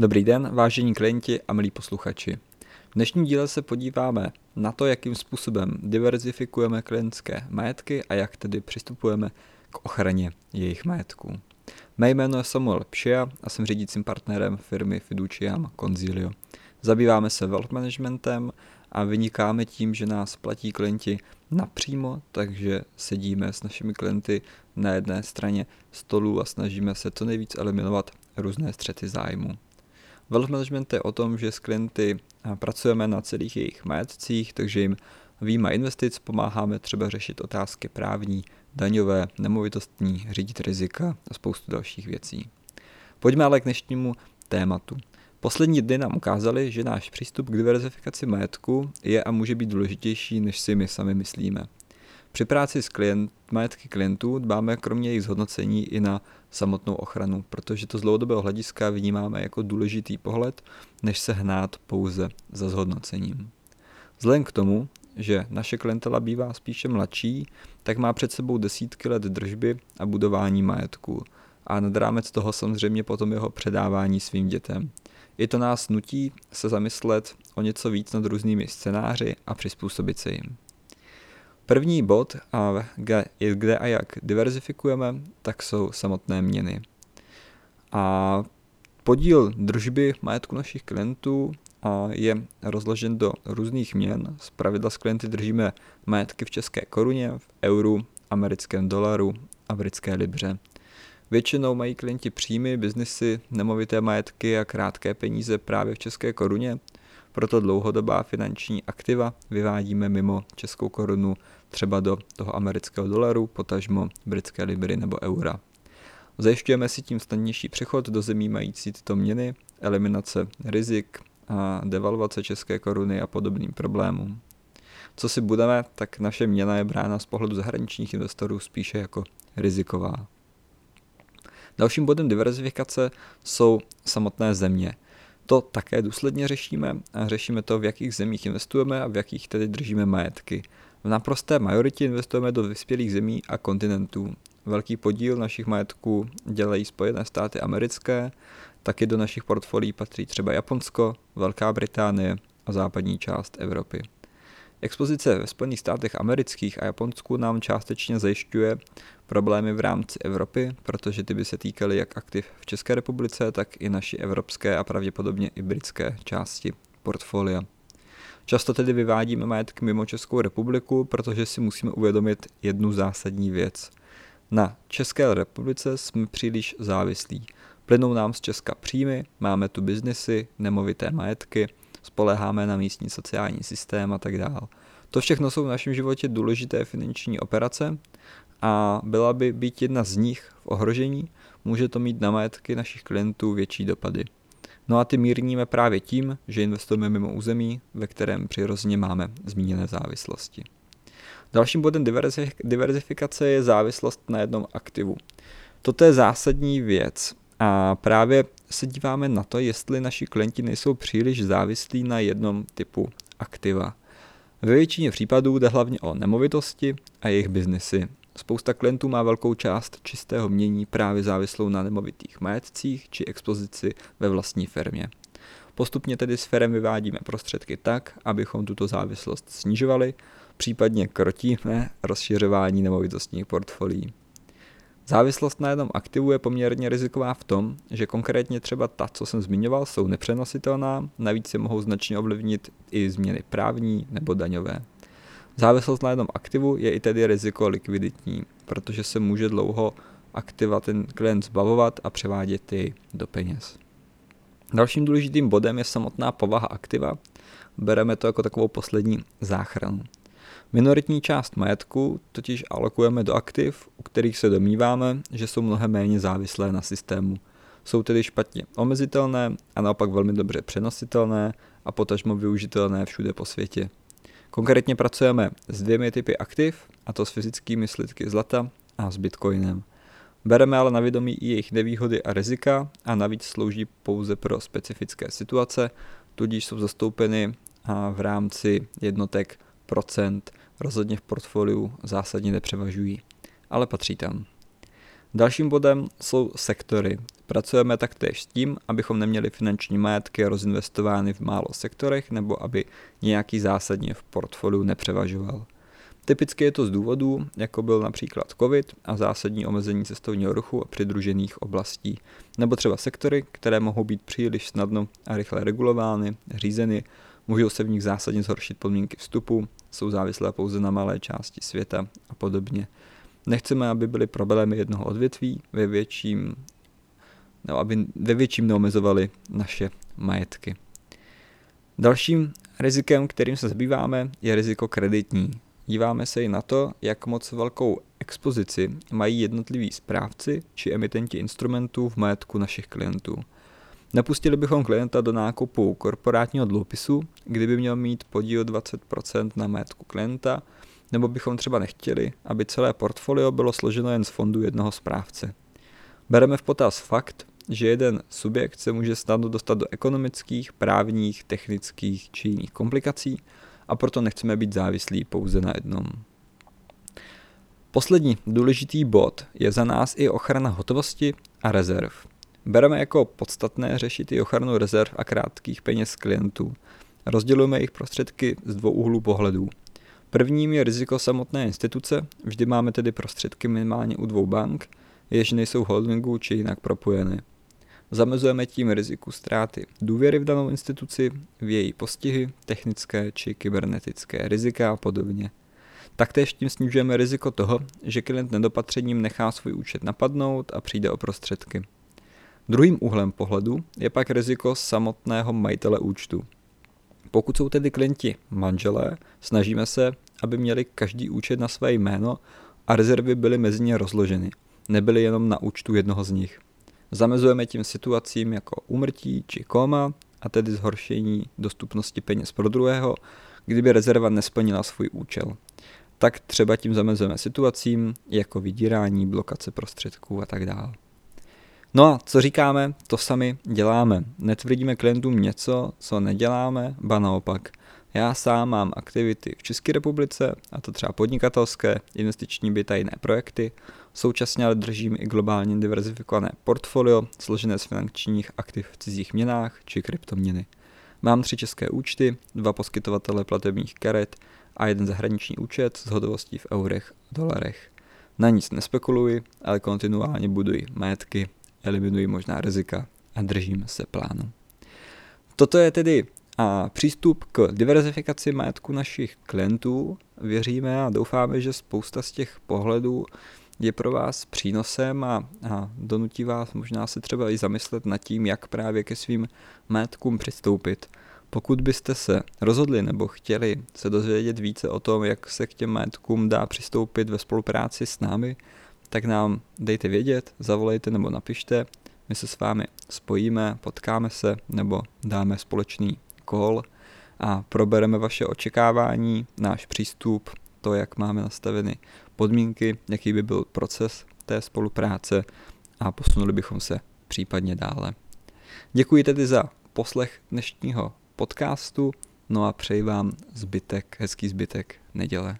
Dobrý den, vážení klienti a milí posluchači. V dnešním díle se podíváme na to, jakým způsobem diverzifikujeme klientské majetky a jak tedy přistupujeme k ochraně jejich majetků. Mé jméno je Samuel Pšia a jsem řídícím partnerem firmy Fiduciam Conzilio. Zabýváme se wealth managementem a vynikáme tím, že nás platí klienti napřímo, takže sedíme s našimi klienty na jedné straně stolu a snažíme se co nejvíc eliminovat různé střety zájmu. Wealth management je o tom, že s klienty pracujeme na celých jejich majetcích, takže jim výjima investic pomáháme třeba řešit otázky právní, daňové, nemovitostní, řídit rizika a spoustu dalších věcí. Pojďme ale k dnešnímu tématu. Poslední dny nám ukázali, že náš přístup k diverzifikaci majetku je a může být důležitější, než si my sami myslíme. Při práci s klient, majetky klientů dbáme kromě jejich zhodnocení i na samotnou ochranu, protože to z dlouhodobého hlediska vnímáme jako důležitý pohled, než se hnát pouze za zhodnocením. Vzhledem k tomu, že naše klientela bývá spíše mladší, tak má před sebou desítky let držby a budování majetku. A nad rámec toho samozřejmě potom jeho předávání svým dětem. I to nás nutí se zamyslet o něco víc nad různými scénáři a přizpůsobit se jim. První bod, a kde, a jak diverzifikujeme, tak jsou samotné měny. A podíl držby majetku našich klientů je rozložen do různých měn. Z pravidla s klienty držíme majetky v české koruně, v euru, americkém dolaru a britské libře. Většinou mají klienti příjmy, biznesy, nemovité majetky a krátké peníze právě v české koruně, proto dlouhodobá finanční aktiva vyvádíme mimo českou korunu třeba do toho amerického dolaru, potažmo britské libry nebo eura. Zajišťujeme si tím snadnější přechod do zemí mající tyto měny, eliminace rizik a devalvace české koruny a podobným problémům. Co si budeme, tak naše měna je brána z pohledu zahraničních investorů spíše jako riziková. Dalším bodem diverzifikace jsou samotné země. To také důsledně řešíme a řešíme to, v jakých zemích investujeme a v jakých tedy držíme majetky. V naprosté majoritě investujeme do vyspělých zemí a kontinentů. Velký podíl našich majetků dělají Spojené státy americké, taky do našich portfolií patří třeba Japonsko, Velká Británie a západní část Evropy. Expozice ve Spojených státech amerických a Japonsku nám částečně zajišťuje problémy v rámci Evropy, protože ty by se týkaly jak aktiv v České republice, tak i naší evropské a pravděpodobně i britské části portfolia. Často tedy vyvádíme majetky mimo Českou republiku, protože si musíme uvědomit jednu zásadní věc. Na České republice jsme příliš závislí. Plynou nám z Česka příjmy, máme tu biznesy, nemovité majetky, spoleháme na místní sociální systém a tak dále. To všechno jsou v našem životě důležité finanční operace a byla by být jedna z nich v ohrožení, může to mít na majetky našich klientů větší dopady. No a ty mírníme právě tím, že investujeme mimo území, ve kterém přirozeně máme zmíněné závislosti. Dalším bodem diverzifikace je závislost na jednom aktivu. Toto je zásadní věc a právě se díváme na to, jestli naši klienti nejsou příliš závislí na jednom typu aktiva. Ve většině případů jde hlavně o nemovitosti a jejich biznesy. Spousta klientů má velkou část čistého mění právě závislou na nemovitých majetcích či expozici ve vlastní firmě. Postupně tedy s firem vyvádíme prostředky tak, abychom tuto závislost snižovali, případně krotíme rozšiřování nemovitostních portfolií. Závislost na jednom aktivu je poměrně riziková v tom, že konkrétně třeba ta, co jsem zmiňoval, jsou nepřenositelná, navíc se mohou značně ovlivnit i změny právní nebo daňové. Závislost na jednom aktivu je i tedy riziko likviditní, protože se může dlouho aktiva ten klient zbavovat a převádět jej do peněz. Dalším důležitým bodem je samotná povaha aktiva. Bereme to jako takovou poslední záchranu. Minoritní část majetku totiž alokujeme do aktiv, u kterých se domníváme, že jsou mnohem méně závislé na systému. Jsou tedy špatně omezitelné a naopak velmi dobře přenositelné a potažmo využitelné všude po světě. Konkrétně pracujeme s dvěmi typy aktiv, a to s fyzickými slidky zlata a s bitcoinem. Bereme ale na vědomí i jejich nevýhody a rizika a navíc slouží pouze pro specifické situace, tudíž jsou zastoupeny v rámci jednotek rozhodně v portfoliu zásadně nepřevažují, ale patří tam. Dalším bodem jsou sektory. Pracujeme taktéž s tím, abychom neměli finanční majetky rozinvestovány v málo sektorech nebo aby nějaký zásadně v portfoliu nepřevažoval. Typicky je to z důvodů, jako byl například COVID a zásadní omezení cestovního ruchu a přidružených oblastí, nebo třeba sektory, které mohou být příliš snadno a rychle regulovány, řízeny, můžou se v nich zásadně zhoršit podmínky vstupu, jsou závislé pouze na malé části světa a podobně. Nechceme, aby byly problémy jednoho odvětví ve větším, no, aby ve větším neomezovali naše majetky. Dalším rizikem, kterým se zabýváme, je riziko kreditní. Díváme se i na to, jak moc velkou expozici mají jednotliví správci či emitenti instrumentů v majetku našich klientů. Nepustili bychom klienta do nákupu korporátního dluhopisu, kdyby měl mít podíl 20% na majetku klienta, nebo bychom třeba nechtěli, aby celé portfolio bylo složeno jen z fondu jednoho správce. Bereme v potaz fakt, že jeden subjekt se může snadno dostat do ekonomických, právních, technických či jiných komplikací a proto nechceme být závislí pouze na jednom. Poslední důležitý bod je za nás i ochrana hotovosti a rezerv. Bereme jako podstatné řešit i ochranu rezerv a krátkých peněz klientů. Rozdělujeme jejich prostředky z dvou úhlů pohledů. Prvním je riziko samotné instituce, vždy máme tedy prostředky minimálně u dvou bank, jež nejsou holdingu či jinak propojeny. Zamezujeme tím riziku ztráty důvěry v danou instituci, v její postihy, technické či kybernetické rizika a podobně. Taktéž tím snižujeme riziko toho, že klient nedopatřením nechá svůj účet napadnout a přijde o prostředky. Druhým úhlem pohledu je pak riziko samotného majitele účtu. Pokud jsou tedy klienti manželé, snažíme se, aby měli každý účet na své jméno a rezervy byly mezi ně rozloženy, nebyly jenom na účtu jednoho z nich. Zamezujeme tím situacím jako umrtí či koma, a tedy zhoršení dostupnosti peněz pro druhého, kdyby rezerva nesplnila svůj účel. Tak třeba tím zamezujeme situacím jako vydírání, blokace prostředků a tak dále. No a co říkáme, to sami děláme. Netvrdíme klientům něco, co neděláme, ba naopak. Já sám mám aktivity v České republice, a to třeba podnikatelské, investiční byty a jiné projekty. Současně ale držím i globálně diverzifikované portfolio, složené z finančních aktiv v cizích měnách či kryptoměny. Mám tři české účty, dva poskytovatele platebních karet a jeden zahraniční účet s hotovostí v eurech a dolarech. Na nic nespekuluji, ale kontinuálně buduji majetky eliminuji možná rizika a držím se plánu. Toto je tedy a přístup k diverzifikaci majetku našich klientů. Věříme a doufáme, že spousta z těch pohledů je pro vás přínosem a, a donutí vás možná se třeba i zamyslet nad tím, jak právě ke svým majetkům přistoupit. Pokud byste se rozhodli nebo chtěli se dozvědět více o tom, jak se k těm majetkům dá přistoupit ve spolupráci s námi, tak nám dejte vědět, zavolejte nebo napište, my se s vámi spojíme, potkáme se nebo dáme společný call a probereme vaše očekávání, náš přístup, to, jak máme nastaveny podmínky, jaký by byl proces té spolupráce a posunuli bychom se případně dále. Děkuji tedy za poslech dnešního podcastu, no a přeji vám zbytek, hezký zbytek neděle.